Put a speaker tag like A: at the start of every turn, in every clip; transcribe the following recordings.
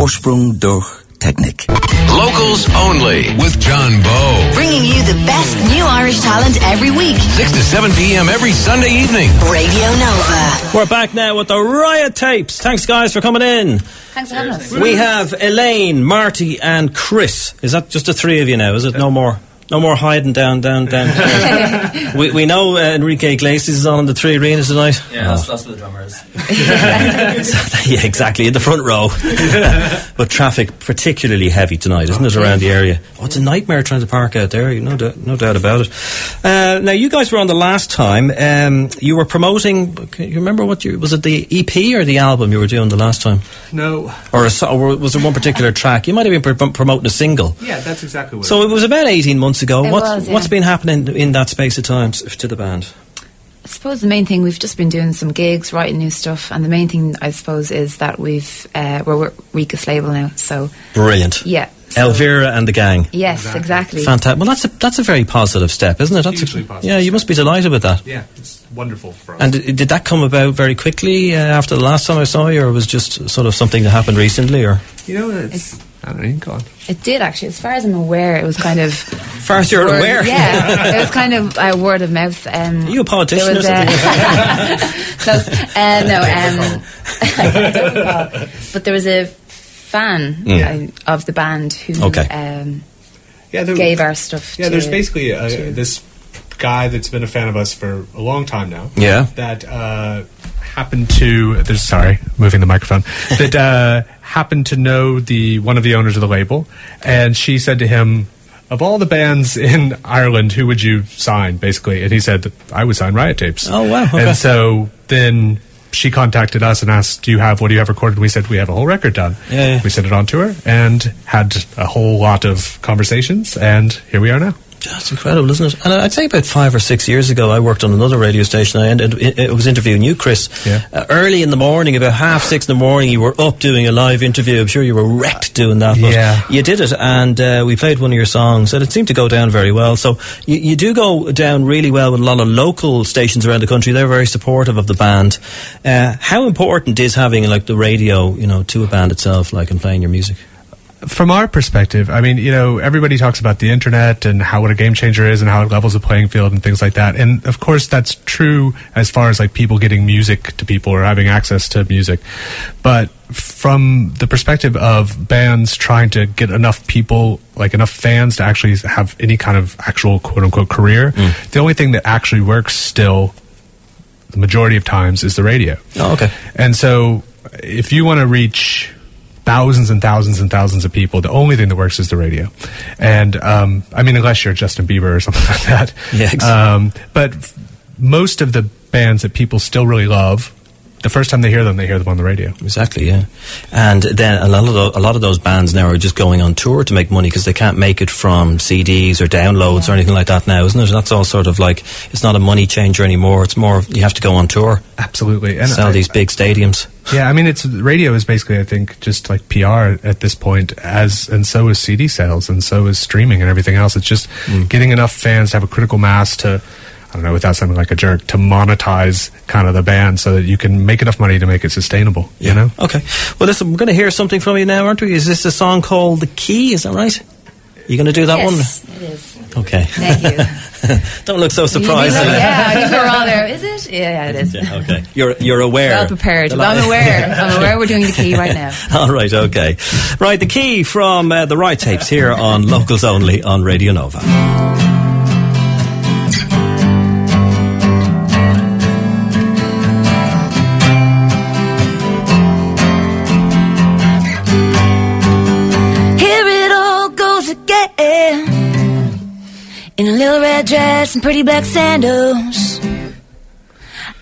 A: Vorsprung durch Technik.
B: Locals only with John Bowe.
C: Bringing you the best new Irish talent every week.
B: 6 to 7 p.m. every Sunday evening.
C: Radio Nova.
D: We're back now with the Riot Tapes. Thanks, guys, for coming in.
E: Thanks for having us.
D: We have Elaine, Marty, and Chris. Is that just the three of you now? Is it no more? No more hiding down, down, down. we, we know uh, Enrique Iglesias is on in the three arenas tonight.
F: Yeah, that's, that's for the drummers.
D: yeah, exactly, in the front row. but traffic particularly heavy tonight, isn't it, around the area? Oh, it's a nightmare trying to park out there, no, doubt, no doubt about it. Uh, now, you guys were on the last time. Um, you were promoting, can you remember what you, was it the EP or the album you were doing the last time?
G: No.
D: Or, a, or was there one particular track? You might have been pr- promoting a single.
G: Yeah, that's exactly what.
D: So it was about 18 months ago.
E: It
D: what's,
E: was, yeah.
D: what's been happening in that space of time s- to the band?
E: I suppose the main thing we've just been doing some gigs, writing new stuff, and the main thing I suppose is that we've uh, we're with Rika's label now. So
D: Brilliant.
E: yeah, so-
D: Elvira and the gang.
E: yes, exactly.
D: Fantastic. Well, that's a that's a very positive step, isn't it? That's
G: Hugely
D: a,
G: positive
D: yeah, you must be delighted with that.
G: yeah, it's wonderful for us.
D: And did, did that come about very quickly uh, after the last time I saw you, or was just sort of something that happened recently? Or
G: you know, it's, I don't know. You go on.
E: It did actually, as far as I'm aware, it was kind of
D: far as you're
E: word-
D: aware,
E: Yeah, it was kind of a word of mouth. Um,
D: Are you a politician
E: there was,
D: or
E: uh, close. Uh, no, um, recall. But there was a fan
D: Mm.
E: uh, of the band who
D: Okay.
E: um,
G: Yeah, there,
E: gave our stuff.
G: yeah.
E: to,
G: There's basically a,
E: to-
G: this guy that's been a fan of us for a long time now.
D: Yeah.
G: That uh, happened to. There's sorry, moving the microphone. that uh, happened to know the one of the owners of the label, and she said to him. Of all the bands in Ireland, who would you sign, basically? And he said, I would sign Riot Tapes.
D: Oh, wow, okay.
G: And so then she contacted us and asked, "Do you have what do you have recorded?" We said, "We have a whole record done."
D: Yeah, yeah.
G: We sent it on to her and had a whole lot of conversations, and here we are now.
D: That's incredible, isn't it? And I'd say about five or six years ago, I worked on another radio station. I, ended, I was interviewing you, Chris.
G: Yeah.
D: Uh, early in the morning, about half six in the morning, you were up doing a live interview. I'm sure you were wrecked doing that. But
G: Yeah.
D: You did it, and uh, we played one of your songs, and it seemed to go down very well. So you, you do go down really well with a lot of local stations around the country. They're very supportive of the band. Uh, how important is having like the radio, you know, to a band itself, like and playing your music?
G: From our perspective, I mean, you know, everybody talks about the internet and how what a game changer is and how it levels the playing field and things like that. And of course, that's true as far as like people getting music to people or having access to music. But from the perspective of bands trying to get enough people, like enough fans to actually have any kind of actual quote unquote career, mm. the only thing that actually works still, the majority of times, is the radio.
D: Oh, okay.
G: And so, if you want to reach thousands and thousands and thousands of people, the only thing that works is the radio. And um, I mean, unless you're Justin Bieber or something like that.
D: Yeah, exactly.
G: Um, but f- most of the bands that people still really love, the first time they hear them, they hear them on the radio.
D: Exactly, yeah. And then a lot of tho- a lot of those bands now are just going on tour to make money because they can't make it from CDs or downloads or anything like that now, isn't it? That's all sort of like it's not a money changer anymore. It's more you have to go on tour,
G: Absolutely. And
D: sell
G: I-
D: these big stadiums.
G: Yeah, I mean, it's radio is basically, I think, just like PR at this point, as and so is CD sales, and so is streaming and everything else. It's just mm. getting enough fans to have a critical mass to, I don't know, without sounding like a jerk, to monetize kind of the band so that you can make enough money to make it sustainable. You know?
D: Okay. Well, listen, we're going to hear something from you now, aren't we? Is this a song called "The Key"? Is that right? You going to do that
E: yes, it is.
D: one? Okay.
E: Thank you.
D: Don't look so surprised.
E: You know, yeah, I think we're all there. Is it? Yeah, yeah, it is.
D: Yeah, okay. You're you're aware.
E: Well prepared. Well, I'm aware. I'm aware we're doing the key right now.
D: All right, okay. Right, the key from uh, the Riot Tapes here on Locals Only on Radio Nova.
H: Dress and pretty black sandals.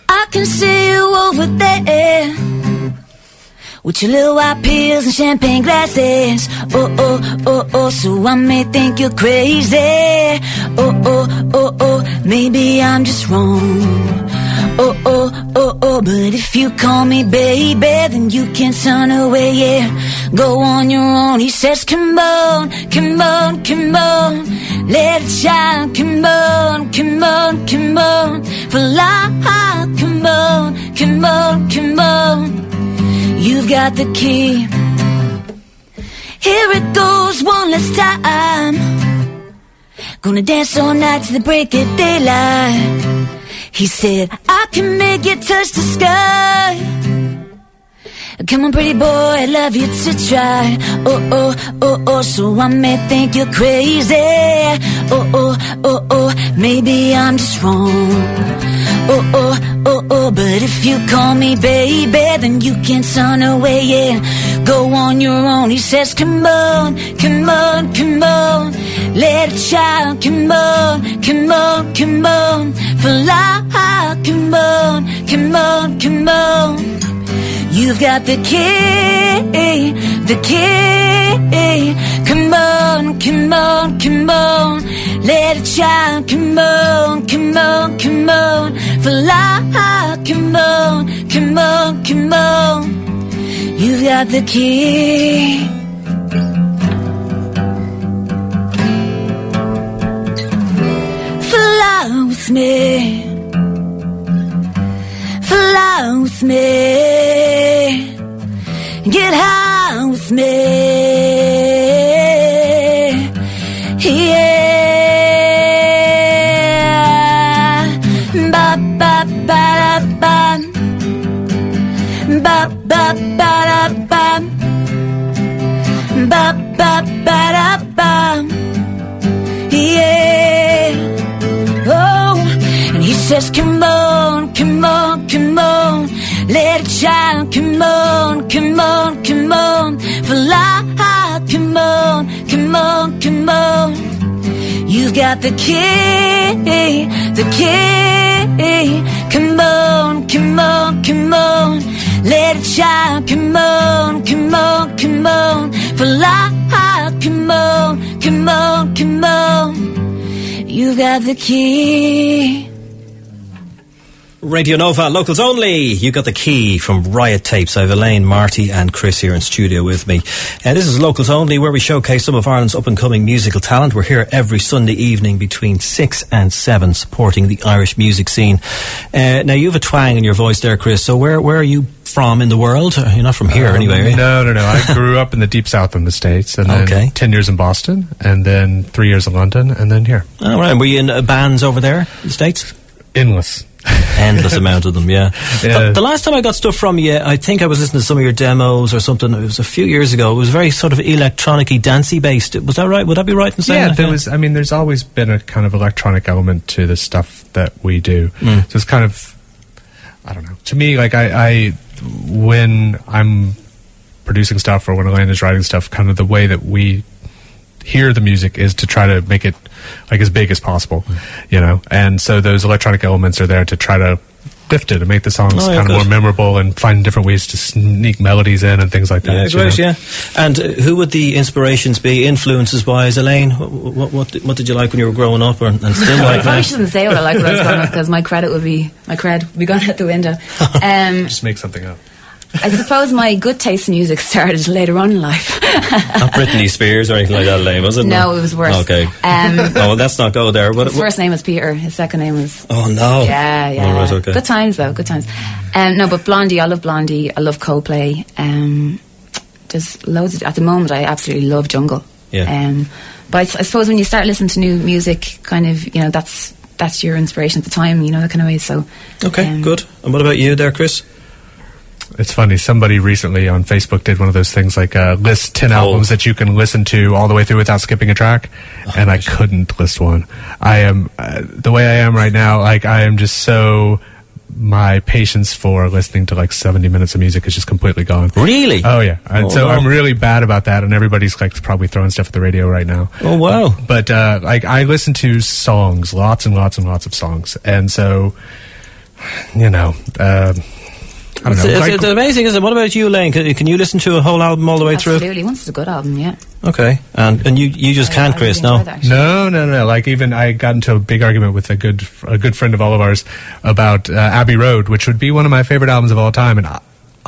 H: I can see you over there. With your little white pills and champagne glasses. Oh, oh, oh, oh, so I may think you're crazy. Oh, oh, oh, oh, maybe I'm just wrong. Oh, oh, oh, oh, but if you call me baby, then you can turn away, yeah. Go on your own. He says, come on, come on, come on. It shine, come on, come on, come on. For life, come on, come on, come on. You've got the key. Here it goes one last time. Gonna dance all night to the break of daylight. He said, can make you touch the sky. Come on, pretty boy, I'd love you to try. Oh, oh, oh, oh, so I may think you're crazy. Oh, oh, oh, oh, maybe I'm just wrong. Oh, oh, oh, oh, but if you call me baby, then you can turn away, yeah. Go on your own. He says, come on, come on, come on. It shine, come on, come on, come on. Fly, come on, come on, come on. You've got the key, the key. Come on, come on, come on. It shine. Come on, come on, come on. Fly, come on, come on, come on. You've got the key. Me fly with me, get high with me. Yeah, ba ba ba da ba, ba ba ba da ba, ba ba ba da. Says, Come on, come on, come on, let it shine. Come on, come on, come on, fly. Come on, come on, come on. You've got the key, the key. Come on, come on, come on, let it shine. Come on, come on, come on, fly. Come on, come on, come on. You've got the key.
D: Radio Nova, locals only. You got the key from Riot Tapes. I have Elaine, Marty, and Chris here in studio with me. Uh, this is locals only, where we showcase some of Ireland's up and coming musical talent. We're here every Sunday evening between six and seven, supporting the Irish music scene. Uh, now, you have a twang in your voice there, Chris. So, where where are you from in the world? Uh, You're not from here,
G: Um,
D: anyway.
G: No, no, no. I grew up in the deep south in the States, and then
D: Okay.
G: 10 years in Boston, and then three years in London, and then here.
D: All right. Were you in uh, bands over there in the states?
G: Endless.
D: Endless amount of them, yeah.
G: Yeah.
D: The, the last time I got stuff from you, I think I was listening to some of your demos or something. It was a few years ago. It was very sort of electronic-y, dancey based. Was that right? Would that be right in saying
G: Yeah,
D: that?
G: there was. I mean, there's always been a kind of electronic element to the stuff that we do.
D: Mm.
G: So it's kind of, I don't know. To me, like I, I, when I'm producing stuff or when Elaine is writing stuff, kind of the way that we hear the music is to try to make it like as big as possible, you know. And so those electronic elements are there to try to lift it and make the songs
D: Oh, yeah,
G: kind of more memorable and find different ways to sneak melodies in and things like that.
D: Yeah,
G: you
D: great,
G: know.
D: yeah. And uh, who would the inspirations be, influences wise? Elaine, what, what, what, did, what did you like when you were growing up or, and still
E: I
D: like
E: probably
D: now?
E: shouldn't say what I like when I was growing up because my credit would be my cred would be gone out the window. Um,
G: Just make something up.
E: I suppose my good taste in music started later on in life.
D: Not Britney Spears or anything like that, Elaine, was it?
E: no, it was worse.
D: Okay.
E: Um,
D: oh, well, let's not go there. What,
E: his
D: what-
E: first name was Peter. His second name was
D: oh, no.
E: Yeah, yeah.
D: Right, okay.
E: Good times though, good times. Um, no, but Blondie, I love Blondie. I love Coldplay. Um, there's loads of, at the moment. I absolutely love Jungle.
D: Yeah.
E: Um, but I suppose when you start listening to new music, kind of, you know, that's that's your inspiration at the time. You know that kind of way. So
D: Okay,
E: um,
D: good. And what about you there, Chris?
G: It's funny. Somebody recently on Facebook did one of those things like uh, list ten
D: Oh.
G: albums that you can listen to all the way through without skipping a track,
D: Oh,
G: and I couldn't list one. I am uh, the way I am right now. Like I am just so my patience for listening to like seventy minutes of music is just completely gone.
D: Really?
G: Oh yeah, and
D: Oh,
G: so. I'm really bad about that, and everybody's like probably throwing stuff at the radio right now.
D: Oh, wow.
G: But uh, like I listen to songs, lots and lots and lots of songs, and so you know, uh, I don't
D: It's,
G: know.
D: it's,
G: like-
D: it's amazing, isn't it? What about you, Lane? Can, can you listen to a whole album all the way through?
E: Absolutely, once it's a good album, yeah.
D: Okay. And and you, you just
E: I-
D: can't,
E: I
D: Chris,
E: really
D: no?
E: that.
G: No, no, no. Like even I got into a big argument with a good a good friend of all of ours about uh, Abbey Road, which would be one of my favorite albums of all time, and I,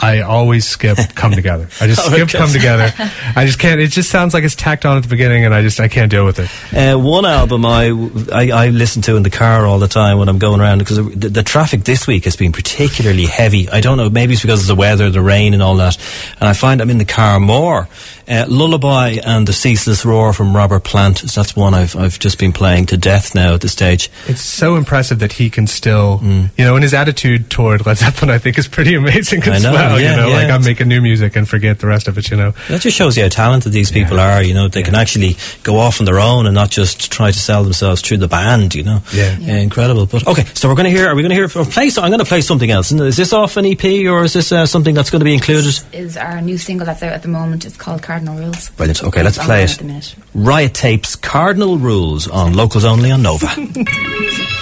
G: I always skip "Come Together." I just
H: Oh,
G: skip. "Come Together." I just can't. It just sounds like it's tacked on at the beginning, and I just I can't deal with it.
H: Uh, one album I, I, I listen to in the car all the time when I'm going around because the, the traffic this week has been particularly heavy. I don't know, maybe it's because of the weather, the rain, and all that. And I find I'm in the car more. Uh, Lullaby and the Ceaseless Roar from Robert Plant. That's one I've I've just been playing to death now at this stage.
G: It's so impressive that he can still,
H: Mm.
G: you know, and his attitude toward Led Zeppelin, I think, is pretty amazing
H: I
G: as
H: know,
G: well.
H: yeah,
G: you know,
H: yeah.
G: like I'm making new music and forget the rest of it. You know,
H: That just shows you how talented these people are. You know, they can actually go off on their own and not just try to sell themselves through the band. You know,
G: Yeah.
H: incredible. But okay, so we're going to hear. Are we going to hear? Or play? So I'm going to play something else. Is this off an EP or is this uh, something that's going to be included?
E: Is our new single that's out at the moment. It's called Cardinal Rules.
H: Brilliant. Okay, let's play it.
E: At the minute.
H: Riot Tapes Cardinal Rules on Locals Only on Nova.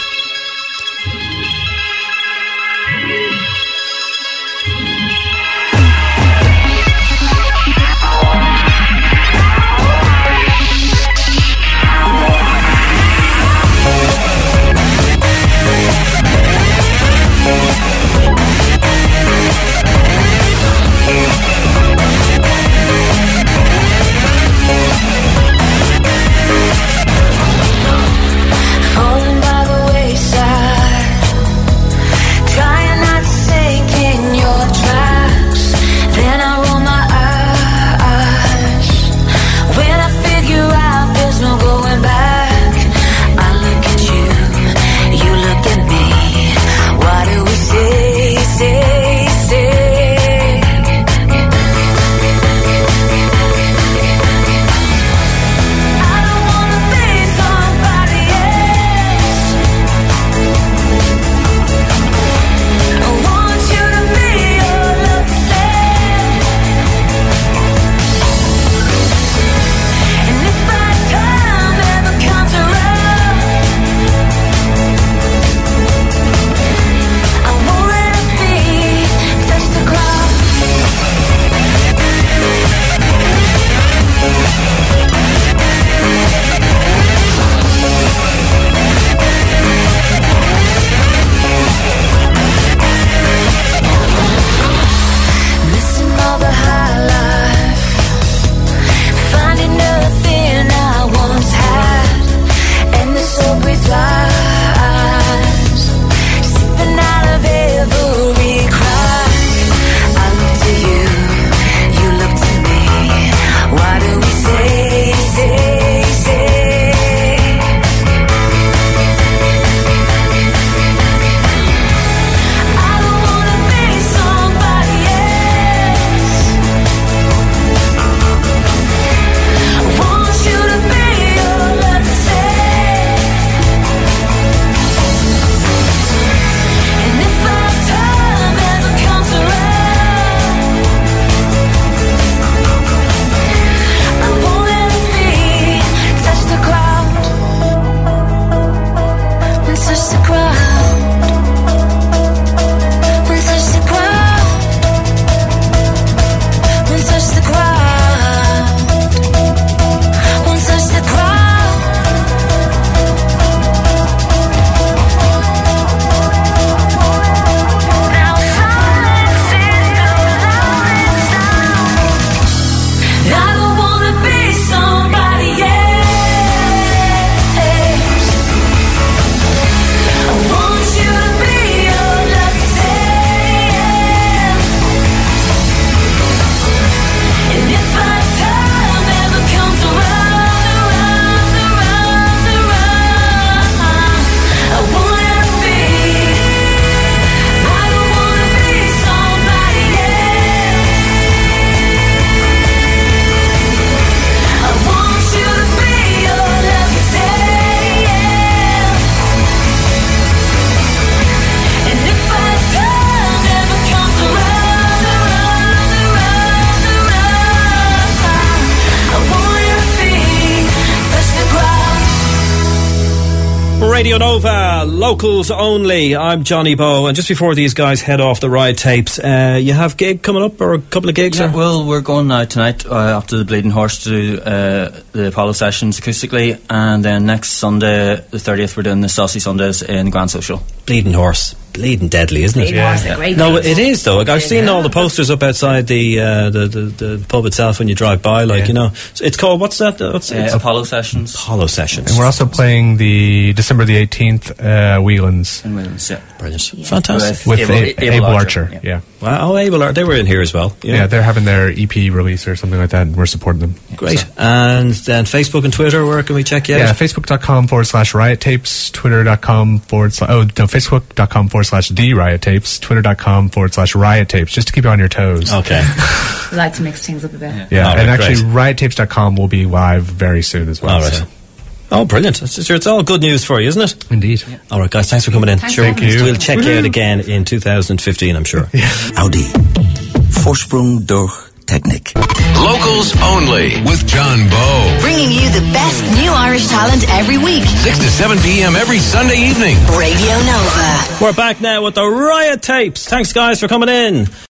H: Radio Nova, locals only. I'm Johnny Bowe, and just before these guys head off the Riot Tapes, uh, you have gig coming up or a couple of gigs?
F: Yeah,
H: or?
F: well, we're going now tonight uh, after the Bleeding Horse to do uh, the Apollo sessions acoustically, and then next Sunday, the 30th, we're doing the Saucy Sundays in Grand Social.
H: Bleeding Horse.
D: Bleeding deadly, isn't it?
E: Bleeding Horse,
D: No, it is though. Like, I've seen
E: is.
D: all the posters up outside the, uh, the, the the pub itself when you drive by. Like
G: Yeah.
D: you know, So it's called what's that? What's
F: Uh,
D: it's
F: Apollo sessions
D: Apollo Sessions.
G: And we're also playing the December the 18th, uh, Whelan's
F: in Williams. Yeah.
D: brilliant, fantastic.
G: with
F: Abel-
G: A-
F: Abel
G: Abel,
F: Archer,
G: Archer.
F: yeah.
G: Yeah.
D: Wow, oh, Abel, are- they were in here as well.
G: yeah. they're having their EP release or something like that, and we're supporting them.
D: Great. And then Facebook and Twitter, where can we check you
G: Yeah,
D: out?
G: facebook.com forward slash riot tapes, twitter.com forward slash, oh, no, facebook.com forward slash the riot tapes, twitter.com forward slash riot tapes, just to keep you on your toes.
D: Okay.
E: We like to mix things up a bit.
G: Yeah,
D: All right,
G: and actually,
D: great.
G: riottapes.com will be live very soon as well.
D: All right.
G: so-
D: Oh, brilliant. It's, it's- it's all good news for you, isn't it?
G: Indeed.
D: All right, guys, thanks for coming in.
E: Thanks
D: sure,
E: for having us.
D: We'll check you out again in 2015, I'm sure.
A: Audi. Vorsprung durch Technik.
B: Locals only with John Bowe.
C: Bringing you the best new Irish talent every week.
B: 6 to 7 p.m. every Sunday evening.
C: Radio Nova.
D: We're back now with the Riot Tapes. Thanks, guys, for coming in.